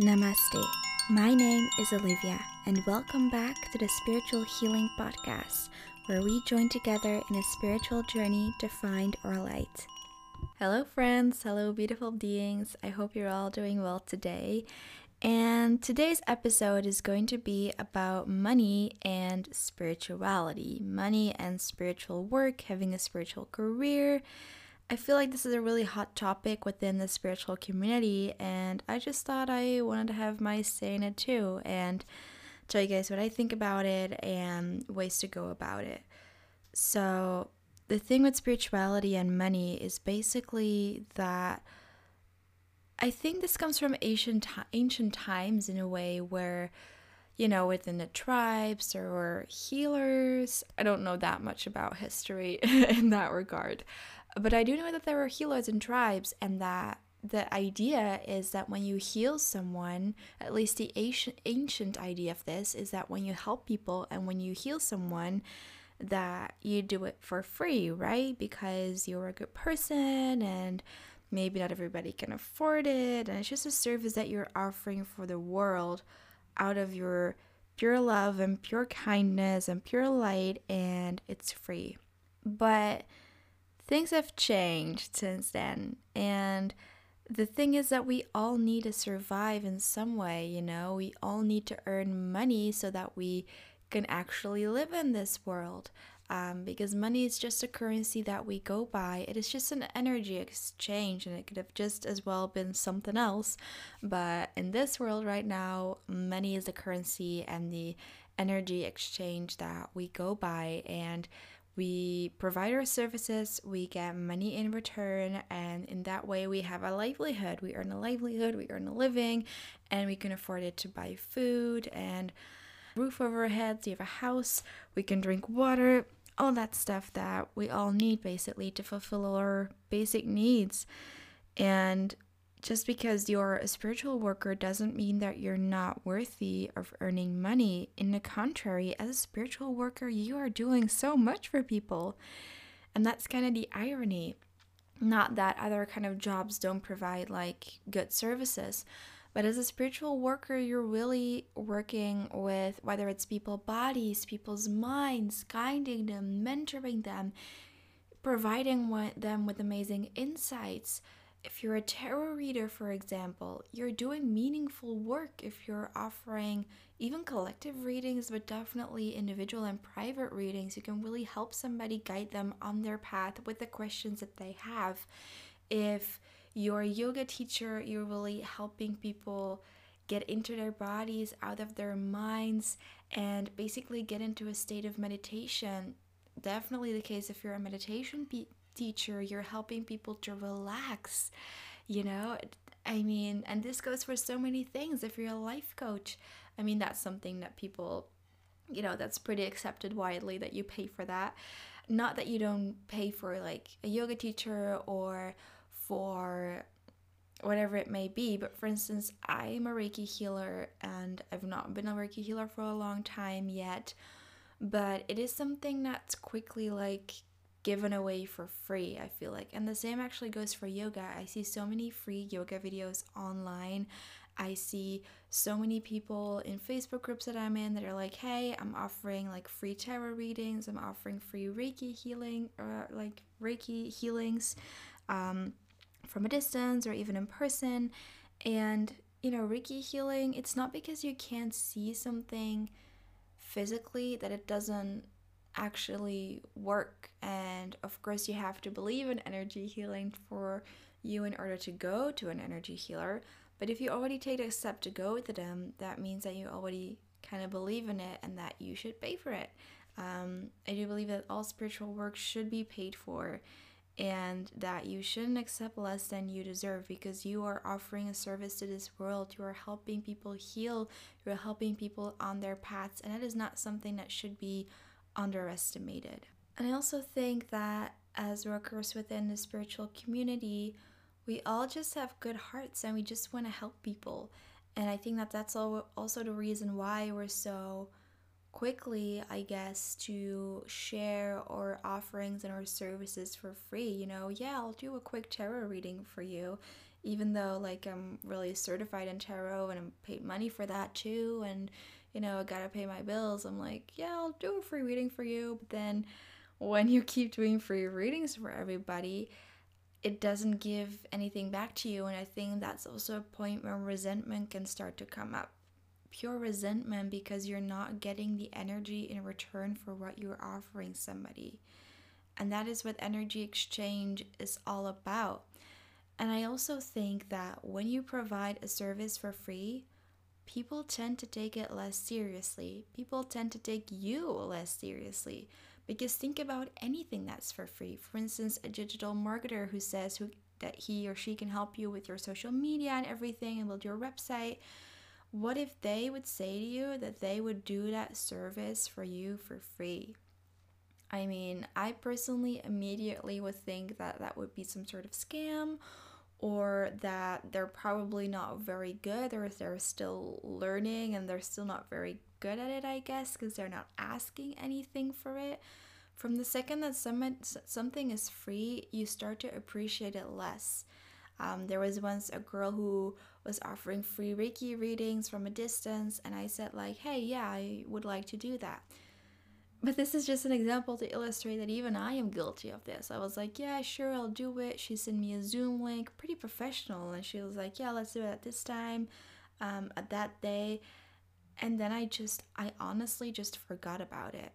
Namaste. My name is Olivia, and welcome back to the Spiritual Healing Podcast, where we join together in a spiritual journey to find our light. Hello, friends. Hello, beautiful beings. I hope you're all doing well today. And today's episode is going to be about money and spirituality, money and spiritual work, having a spiritual career. I feel like this is a really hot topic within the spiritual community, and I just thought I wanted to have my say in it too and tell you guys what I think about it and ways to go about it. So, the thing with spirituality and money is basically that I think this comes from ancient ancient times in a way where you know within the tribes or healers I don't know that much about history in that regard but I do know that there were healers and tribes and that the idea is that when you heal someone, at least the ancient, ancient idea of this is that when you help people and when you heal someone, that you do it for free, right? Because you're a good person and maybe not everybody can afford it and it's just a service that you're offering for the world out of your pure love and pure kindness and pure light and it's free but things have changed since then and the thing is that we all need to survive in some way you know we all need to earn money so that we can actually live in this world um, because money is just a currency that we go by. It is just an energy exchange, and it could have just as well been something else. But in this world right now, money is the currency and the energy exchange that we go by, and we provide our services, we get money in return, and in that way, we have a livelihood. We earn a livelihood, we earn a living, and we can afford it to buy food and roof over our heads, you have a house, we can drink water, all that stuff that we all need basically to fulfill our basic needs. And just because you're a spiritual worker doesn't mean that you're not worthy of earning money. In the contrary, as a spiritual worker, you are doing so much for people. And that's kind of the irony. Not that other kind of jobs don't provide like good services, but as a spiritual worker, you're really working with whether it's people bodies, people's minds, guiding them, mentoring them, providing them with amazing insights. If you're a tarot reader, for example, you're doing meaningful work if you're offering even collective readings, but definitely individual and private readings. You can really help somebody guide them on their path with the questions that they have. If you're a yoga teacher, you're really helping people get into their bodies, out of their minds, and basically get into a state of meditation. Definitely the case if you're a meditation pe- teacher, you're helping people to relax, you know? I mean, and this goes for so many things. If you're a life coach, I mean, that's something that people, you know, that's pretty accepted widely that you pay for that. Not that you don't pay for like a yoga teacher or for whatever it may be. But for instance, I'm a Reiki healer and I've not been a Reiki healer for a long time yet. But it is something that's quickly like given away for free, I feel like. And the same actually goes for yoga. I see so many free yoga videos online. I see so many people in Facebook groups that I'm in that are like, hey, I'm offering like free tarot readings, I'm offering free Reiki healing, or uh, like Reiki healings. Um, from a distance or even in person. And, you know, Reiki healing, it's not because you can't see something physically that it doesn't actually work. And of course, you have to believe in energy healing for you in order to go to an energy healer. But if you already take a step to go to them, that means that you already kind of believe in it and that you should pay for it. Um, I do believe that all spiritual work should be paid for and that you shouldn't accept less than you deserve because you are offering a service to this world. You are helping people heal, you're helping people on their paths, and that is not something that should be underestimated. And I also think that as workers within the spiritual community, we all just have good hearts and we just want to help people. And I think that that's also the reason why we're so quickly, I guess, to share our offerings and our services for free. You know, yeah, I'll do a quick tarot reading for you even though like I'm really certified in tarot and I'm paid money for that too and you know, I gotta pay my bills. I'm like, yeah, I'll do a free reading for you. But then when you keep doing free readings for everybody, it doesn't give anything back to you. And I think that's also a point where resentment can start to come up. Pure resentment because you're not getting the energy in return for what you're offering somebody. And that is what energy exchange is all about. And I also think that when you provide a service for free, people tend to take it less seriously. People tend to take you less seriously because think about anything that's for free. For instance, a digital marketer who says who that he or she can help you with your social media and everything and build your website. What if they would say to you that they would do that service for you for free? I mean, I personally immediately would think that that would be some sort of scam or that they're probably not very good or they're still learning and they're still not very good at it, I guess, because they're not asking anything for it. From the second that some, something is free, you start to appreciate it less. Um, there was once a girl who was offering free Reiki readings from a distance, and I said, like, hey, yeah, I would like to do that. But this is just an example to illustrate that even I am guilty of this. I was like, yeah, sure, I'll do it. She sent me a Zoom link, pretty professional. And she was like, yeah, let's do it at this time, um, at that day. And then I just, I honestly just forgot about it.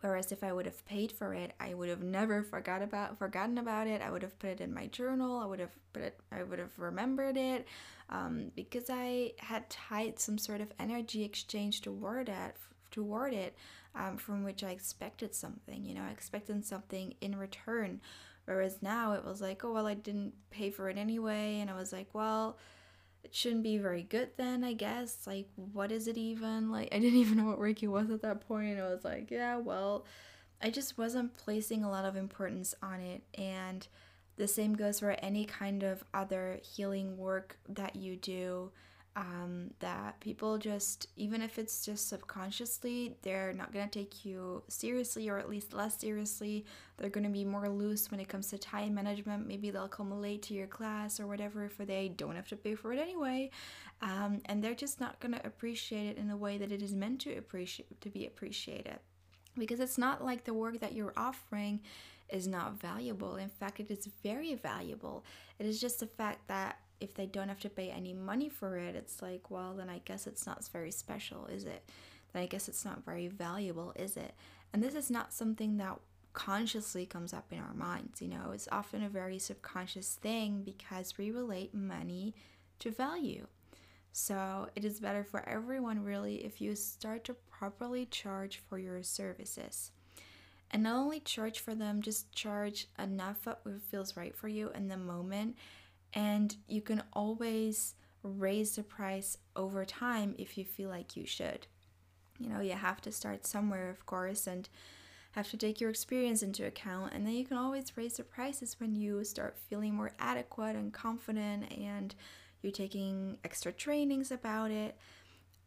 Whereas if I would have paid for it, I would have never forgot about forgotten about it. I would have put it in my journal. I would have put it. I would have remembered it, um, because I had tied some sort of energy exchange toward it. Toward it, um, from which I expected something, you know, I expected something in return. Whereas now it was like, oh, well, I didn't pay for it anyway. And I was like, well, it shouldn't be very good then, I guess. Like, what is it even? Like, I didn't even know what Reiki was at that point. I was like, yeah, well, I just wasn't placing a lot of importance on it. And the same goes for any kind of other healing work that you do um, that people just, even if it's just subconsciously, they're not going to take you seriously or at least less seriously. They're going to be more loose when it comes to time management. Maybe they'll come late to your class or whatever for they don't have to pay for it anyway. Um, and they're just not going to appreciate it in the way that it is meant to appreciate to be appreciated. Because it's not like the work that you're offering is not valuable. In fact, it is very valuable. It is just the fact that if they don't have to pay any money for it, it's like, well, then I guess it's not very special, is it? Then I guess it's not very valuable, is it? And this is not something that consciously comes up in our minds, you know, it's often a very subconscious thing because we relate money to value. So it is better for everyone, really, if you start to properly charge for your services. And not only charge for them, just charge enough that feels right for you in the moment and you can always raise the price over time if you feel like you should. You know, you have to start somewhere, of course, and have to take your experience into account. And then you can always raise the prices when you start feeling more adequate and confident and you're taking extra trainings about it.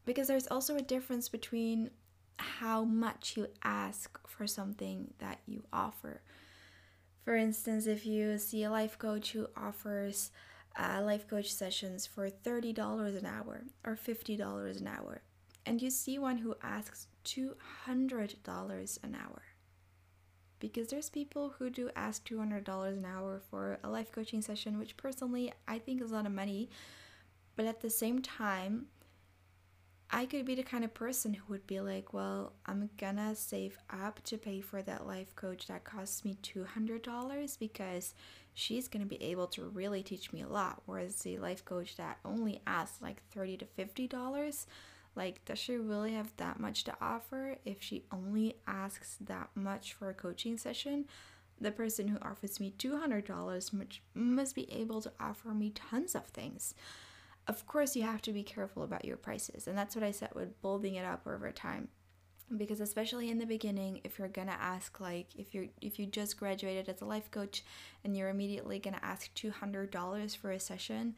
Because there's also a difference between how much you ask for something that you offer. For instance, if you see a life coach who offers uh, life coach sessions for $30 an hour or $50 an hour, and you see one who asks $200 an hour, because there's people who do ask $200 an hour for a life coaching session, which personally I think is a lot of money, but at the same time, I could be the kind of person who would be like, well, I'm gonna save up to pay for that life coach that costs me $200 because she's gonna be able to really teach me a lot. Whereas the life coach that only asks like 30 to $50, like, does she really have that much to offer if she only asks that much for a coaching session? The person who offers me $200 must be able to offer me tons of things of course you have to be careful about your prices and that's what i said with building it up over time. Because especially in the beginning if you're gonna ask like if you're if you just graduated as a life coach and you're immediately gonna ask $200 for a session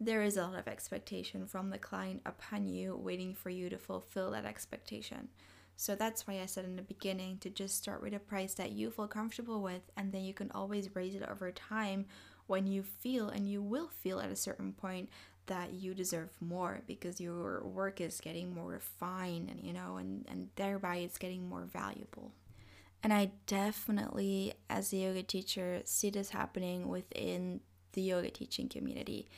there is a lot of expectation from the client upon you waiting for you to fulfill that expectation. So that's why i said in the beginning to just start with a price that you feel comfortable with and then you can always raise it over time when you feel and you will feel at a certain point that you deserve more because your work is getting more refined and you know and and thereby it's getting more valuable. And i definitely as a yoga teacher see this happening within the yoga teaching community.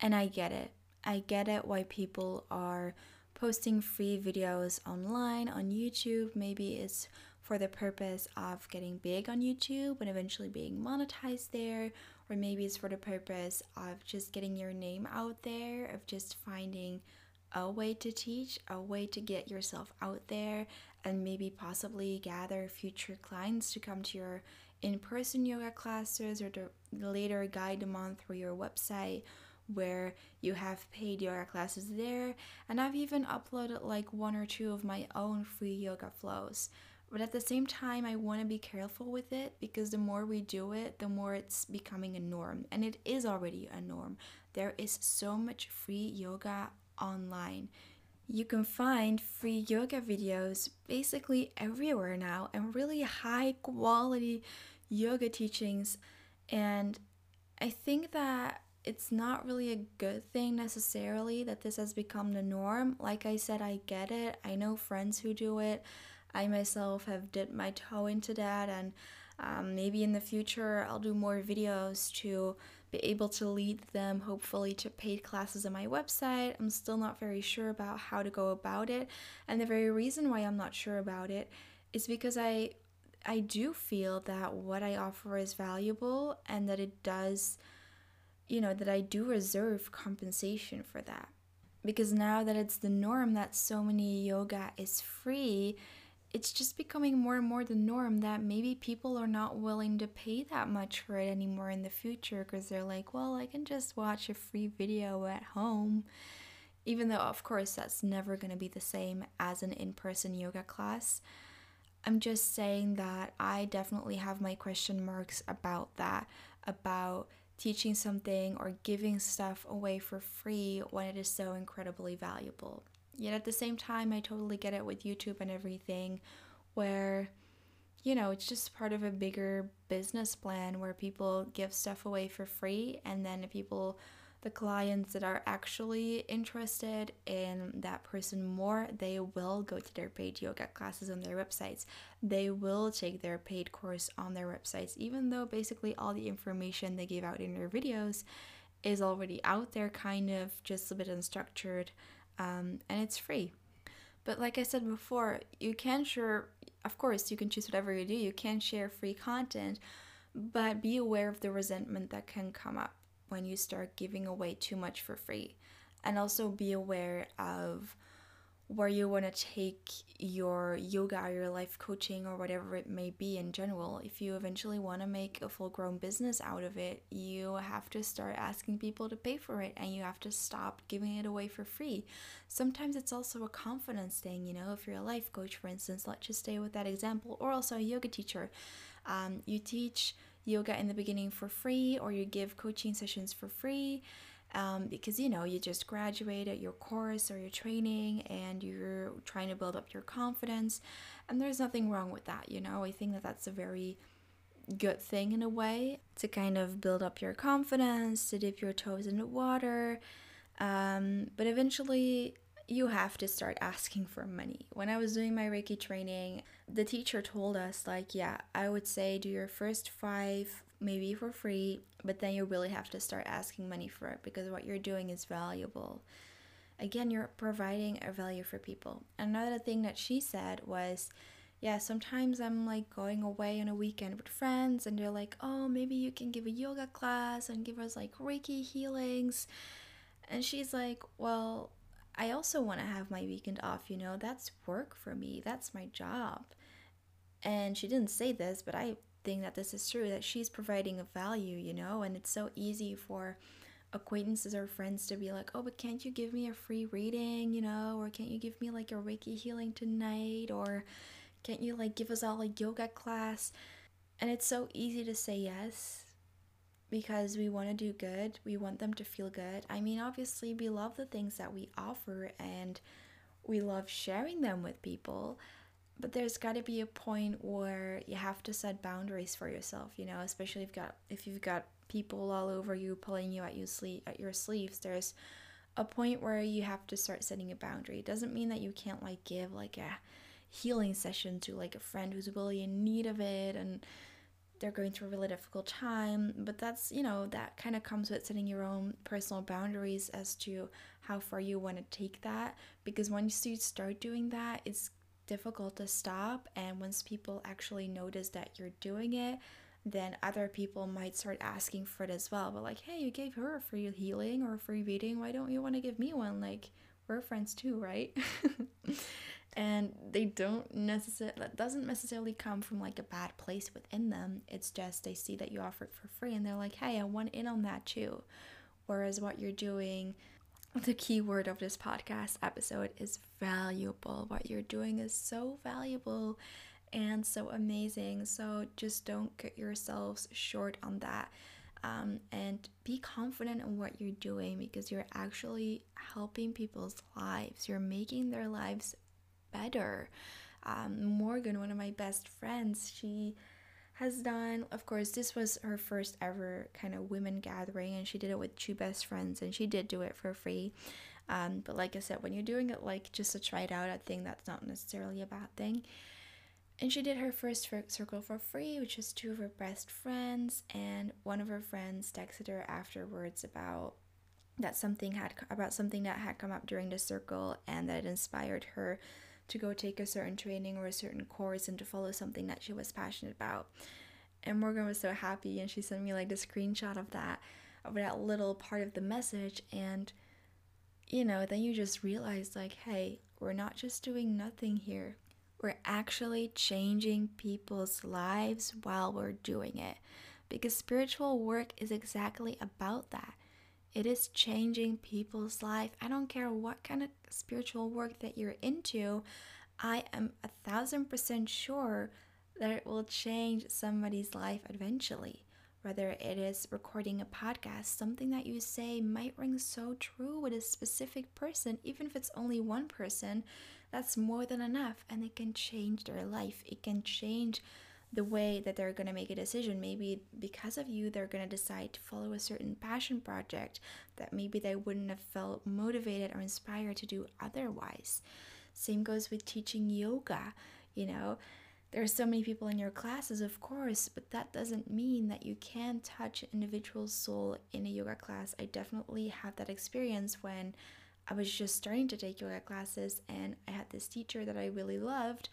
And i get it. I get it why people are posting free videos online on youtube. Maybe it's for the purpose of getting big on youtube and eventually being monetized there or maybe it's for the purpose of just getting your name out there, of just finding a way to teach, a way to get yourself out there, and maybe possibly gather future clients to come to your in person yoga classes or to later guide them on through your website where you have paid yoga classes there. And I've even uploaded like one or two of my own free yoga flows. But at the same time, I want to be careful with it because the more we do it, the more it's becoming a norm. And it is already a norm. There is so much free yoga online. You can find free yoga videos basically everywhere now and really high quality yoga teachings. And I think that it's not really a good thing necessarily that this has become the norm. Like I said, I get it. I know friends who do it. I myself have dipped my toe into that, and um, maybe in the future I'll do more videos to be able to lead them, hopefully, to paid classes on my website. I'm still not very sure about how to go about it, and the very reason why I'm not sure about it is because I I do feel that what I offer is valuable and that it does, you know, that I do reserve compensation for that. Because now that it's the norm that so many yoga is free, it's just becoming more and more the norm that maybe people are not willing to pay that much for it anymore in the future because they're like, well, I can just watch a free video at home. Even though, of course, that's never going to be the same as an in person yoga class. I'm just saying that I definitely have my question marks about that, about teaching something or giving stuff away for free when it is so incredibly valuable. Yet at the same time, I totally get it with YouTube and everything, where, you know, it's just part of a bigger business plan where people give stuff away for free, and then people, the clients that are actually interested in that person more, they will go to their paid yoga classes on their websites. They will take their paid course on their websites, even though basically all the information they give out in their videos is already out there, kind of just a bit unstructured um, and it's free. But like I said before, you can share, of course, you can choose whatever you do, you can share free content, but be aware of the resentment that can come up when you start giving away too much for free. And also be aware of where you want to take your yoga or your life coaching or whatever it may be in general. If you eventually want to make a full grown business out of it, you have to start asking people to pay for it and you have to stop giving it away for free. Sometimes it's also a confidence thing, you know, if you're a life coach, for instance, let's just stay with that example, or also a yoga teacher. Um, you teach yoga in the beginning for free or you give coaching sessions for free um, because you know you just graduated your course or your training and you're trying to build up your confidence and there's nothing wrong with that you know i think that that's a very good thing in a way to kind of build up your confidence to dip your toes in the water um, but eventually you have to start asking for money. When I was doing my Reiki training, the teacher told us, like, yeah, I would say do your first five maybe for free, but then you really have to start asking money for it because what you're doing is valuable. Again, you're providing a value for people. Another thing that she said was, yeah, sometimes I'm like going away on a weekend with friends and they're like, oh, maybe you can give a yoga class and give us like Reiki healings. And she's like, well, I also want to have my weekend off, you know, that's work for me, that's my job. And she didn't say this, but I think that this is true that she's providing a value you know? And it's so easy for acquaintances or friends to be like oh but can't you give me a free reading you know? Or can't you give me like a reiki healing tonight? Or can't you like give us all a yoga class? And it's so easy to say yes because we want to do good. We want them to feel good. I mean obviously we love the things that we offer and we love sharing them with people but there's got to be a point where you have to set boundaries for yourself you know especially if you've got if you've got people all over you pulling you at you sleeve at your sleeves there's a point where you have to start setting a boundary. It doesn't mean that you can't like give like a healing session to like a friend who's really in need of it and they're going through a really difficult time but that's you know that kind of comes with setting your own personal boundaries as to how far you want to take that because once you start doing that it's difficult to stop and once people actually notice that you're doing it then other people might start asking for it as well. But like hey you gave her a free healing or a free reading. Why don't you want to give me one? Like we're friends too right? And they don't necessarily that doesn't necessarily come from like a bad place within them. It's just they see that you offer it for free and they're like hey i want in on that too. Whereas what you're doing the key word of this podcast episode is valuable what you're doing is so valuable and so amazing so just don't cut yourselves short on that um, and be confident in what you're doing because you're actually helping people's lives. You're making their lives better. Um, Morgan, one of my best friends, she has done, of course, this was her first ever kind of women gathering, and she did it with two best friends, and she did do it for free. Um, but like I said, when you're doing it like just to try it out, I think that's not necessarily a bad thing. And she did her first circle for free, which was two of her best friends, and one of her friends texted her afterwards about that something had about something that had come up during the circle and that it inspired her to go take a certain training or a certain course and to follow something that she was passionate about. And Morgan was so happy and she sent me like the screenshot of that of that little part of the message and you know, then you just realize like, hey, we're not just doing nothing here. We're actually changing people's lives while we're doing it. Because spiritual work is exactly about that. It is changing people's life. I don't care what kind of spiritual work that you're into, I am a thousand percent sure that it will change somebody's life eventually. Whether it is recording a podcast, something that you say might ring so true with a specific person, even if it's only one person, that's more than enough and it can change their life. It can change the way that they're going to make a decision. Maybe because of you, they're going to decide to follow a certain passion project that maybe they wouldn't have felt motivated or inspired to do otherwise. Same goes with teaching yoga. You know, there are so many people in your classes, of course, but that doesn't mean that you can't touch an individual's soul in a yoga class. I definitely had that experience when I was just starting to take yoga classes and I had this teacher that I really loved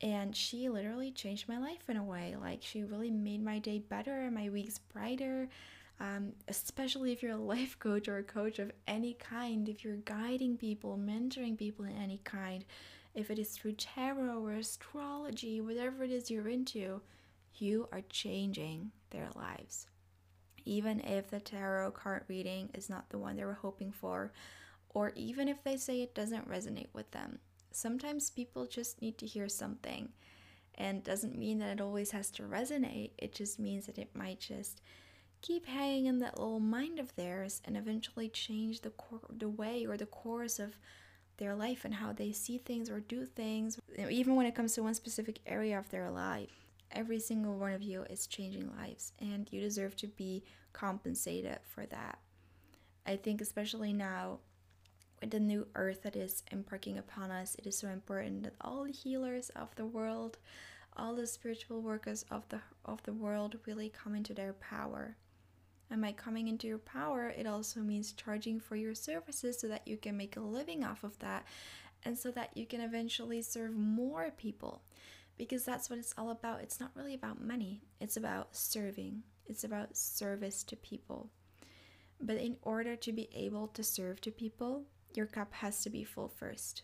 and she literally changed my life in a way. Like she really made my day better and my weeks brighter. Um, especially if you're a life coach or a coach of any kind if you're guiding people mentoring people in any kind if it is through tarot or astrology whatever it is you're into you are changing their lives. Even if the tarot card reading is not the one they were hoping for or even if they say it doesn't resonate with them sometimes people just need to hear something. And doesn't mean that it always has to resonate. It just means that it might just keep hanging in that little mind of theirs and eventually change the cor- the way or the course of their life and how they see things or do things. Even when it comes to one specific area of their life every single one of you is changing lives and you deserve to be compensated for that. I think especially now with the new earth that is embarking upon us, it is so important that all the healers of the world, all the spiritual workers of the of the world really come into their power. And by coming into your power, it also means charging for your services so that you can make a living off of that and so that you can eventually serve more people. Because that's what it's all about. It's not really about money, it's about serving, it's about service to people. But in order to be able to serve to people, your cup has to be full first.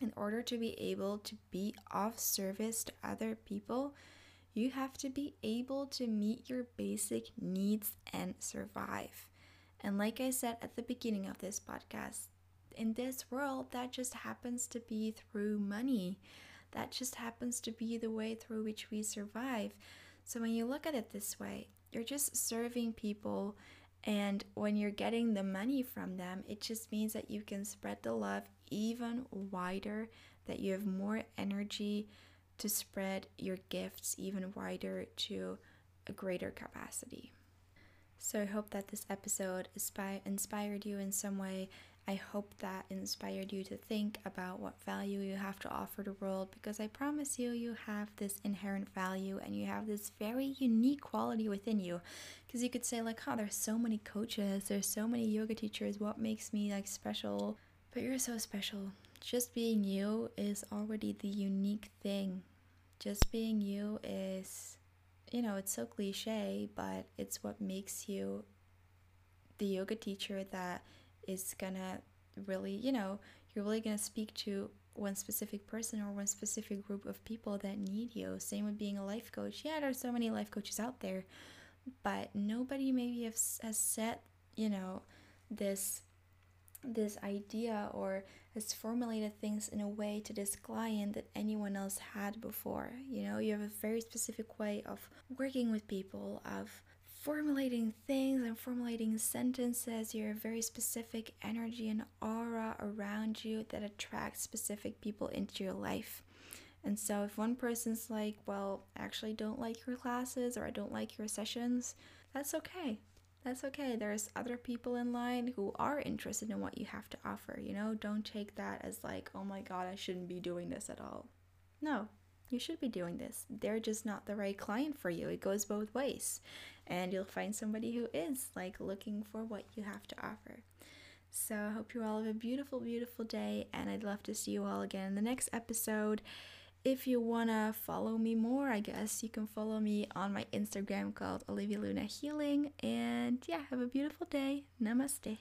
In order to be able to be of service to other people, you have to be able to meet your basic needs and survive. And like I said at the beginning of this podcast, in this world, that just happens to be through money. That just happens to be the way through which we survive. So when you look at it this way, you're just serving people and when you're getting the money from them, it just means that you can spread the love even wider, that you have more energy to spread your gifts even wider to a greater capacity. So I hope that this episode inspired you in some way. I hope that inspired you to think about what value you have to offer the world because I promise you, you have this inherent value and you have this very unique quality within you. Because you could say, like, oh, there's so many coaches, there's so many yoga teachers, what makes me like special? But you're so special. Just being you is already the unique thing. Just being you is, you know, it's so cliche, but it's what makes you the yoga teacher that is gonna really, you know, you're really gonna speak to one specific person or one specific group of people that need you. Same with being a life coach. Yeah, there's so many life coaches out there, but nobody maybe has, has set, you know, this this idea or has formulated things in a way to this client that anyone else had before. You know, you have a very specific way of working with people, of formulating things and formulating sentences, your very specific energy and aura around you that attracts specific people into your life. And so, if one person's like, well, I actually don't like your classes or I don't like your sessions, that's okay. That's okay. There's other people in line who are interested in what you have to offer. You know, don't take that as like, oh my god, I shouldn't be doing this at all. No, you should be doing this. They're just not the right client for you. It goes both ways and you'll find somebody who is like looking for what you have to offer. So I hope you all have a beautiful, beautiful day, and I'd love to see you all again in the next episode. If you wanna follow me more, I guess you can follow me on my Instagram called Olivia Luna Healing. And yeah, have a beautiful day. Namaste.